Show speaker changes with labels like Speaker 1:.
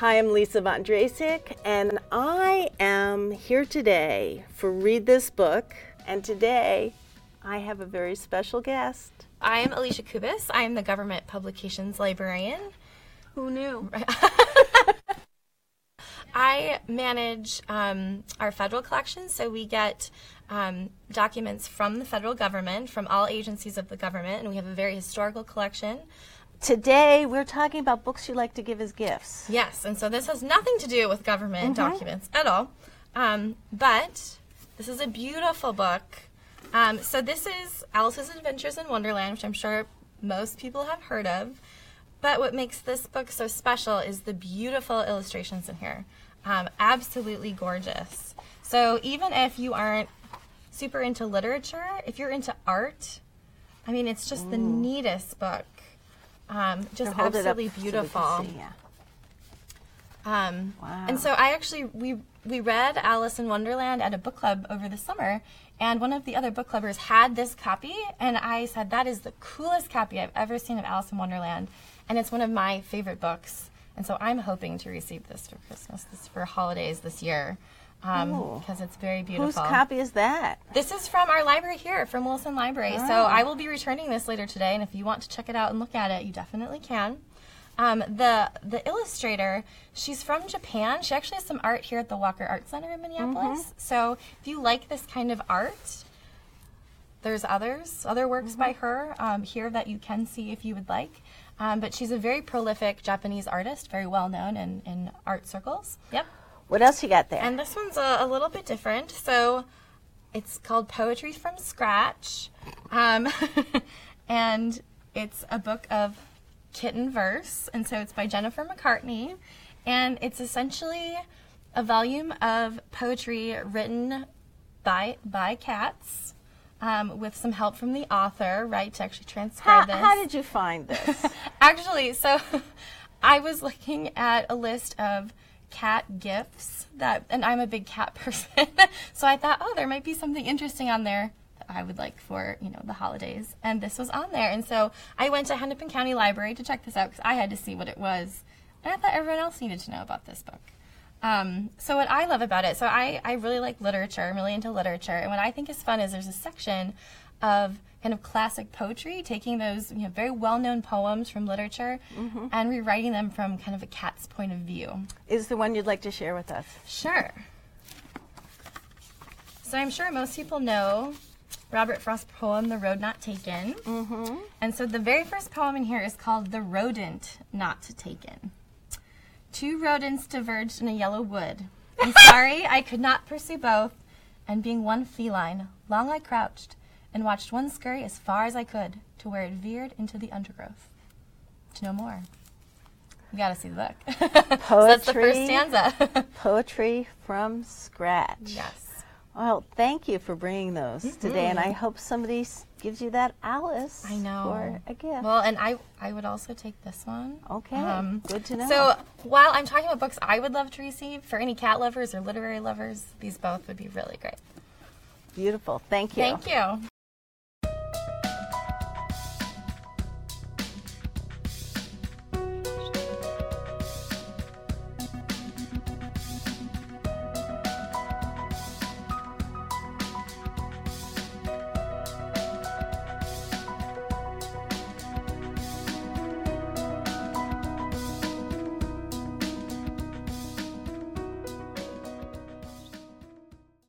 Speaker 1: Hi, I'm Lisa Von Drasek, and I am here today for Read This Book. And today I have a very special guest.
Speaker 2: I'm Alicia Kubas. I'm the Government Publications Librarian.
Speaker 1: Who knew?
Speaker 2: I manage um, our federal collection, so we get um, documents from the federal government, from all agencies of the government, and we have a very historical collection.
Speaker 1: Today we're talking about books you like to give as gifts.
Speaker 2: Yes, and so this has nothing to do with government documents at all, um, but this is a beautiful book. Um, so this is Alice's Adventures in Wonderland, which I'm sure most people have heard of. But what makes this book so special is the beautiful illustrations in here. Um, absolutely gorgeous. So even if you aren't super into literature, if you're into art, I mean, it's just the neatest book. Um, just
Speaker 1: Hold it up
Speaker 2: absolutely
Speaker 1: so
Speaker 2: beautiful.
Speaker 1: see, yeah.
Speaker 2: Um,
Speaker 1: Wow.
Speaker 2: And so I actually we we read Alice in Wonderland at a book club over the summer, and one of the other book clubbers had this copy, and I said that is the coolest copy I've ever seen of Alice in Wonderland, and it's one of my favorite books. And so I'm hoping to receive this for Christmas, this for holidays this year, um, because it's very beautiful.
Speaker 1: Whose copy is that?
Speaker 2: This is from our library here, from Wilson Library. So
Speaker 1: Ah.
Speaker 2: I will be returning this later today, and if you want to check it out and look at it, you definitely can. Um, the the illustrator, she's from Japan. She actually has some art here at the Walker Art Center in Minneapolis. So if you like this kind of art, there's others, other works by her um, here that you can see if you would like. Um, but she's a very prolific Japanese artist, very well known in, in art circles. Yep.
Speaker 1: What else you got there?
Speaker 2: And this one's a, a little bit different. So it's called Poetry from Scratch. Um, and it's a book of kitten verse. And so it's by Jennifer McCartney. And it's essentially a volume of poetry written by, by cats. Um, with some help from the author, right, to actually
Speaker 1: how,
Speaker 2: transcribe this.
Speaker 1: how did you find this?
Speaker 2: Actually, so I was looking at a list of cat gifts that, and I'm a big cat person, so I thought, oh, there might be something interesting on there that I would like for you know the holidays, and this was on there, and so I went to Hennepin County Library to check this out because I had to see what it was, and I thought everyone else needed to know about this book. Um, so what I love about it, so I, I really like literature. I'm really into literature, and what I think is fun is there's a section of kind of classic poetry, taking those you know very well-known poems from literature and rewriting them from kind of a cat's point of view.
Speaker 1: is the one you'd like to share with us?
Speaker 2: Sure. So I'm sure most people know Robert Frost's poem, "The Road Not Taken," mm-hmm. and so the very first poem in here is called "The Rodent Not Taken." Two rodents diverged in a yellow wood. I'm sorry I could not pursue both, and being one feline, long I crouched and watched one scurry as far as I could to where it veered into the undergrowth. To know more, you gotta see the book. so that's the first
Speaker 1: Poetry.
Speaker 2: stanza.
Speaker 1: Poetry from scratch.
Speaker 2: yes.
Speaker 1: Well, thank you for bringing those today, and I hope somebody gives you that Alice
Speaker 2: I know.
Speaker 1: for a gift.
Speaker 2: Well, and I I would also take this one.
Speaker 1: okay, um, good to know.
Speaker 2: So while I'm talking about books I would love to receive for any cat lovers or literary lovers, these both would be really great.
Speaker 1: Beautiful. Thank you.
Speaker 2: Thank you.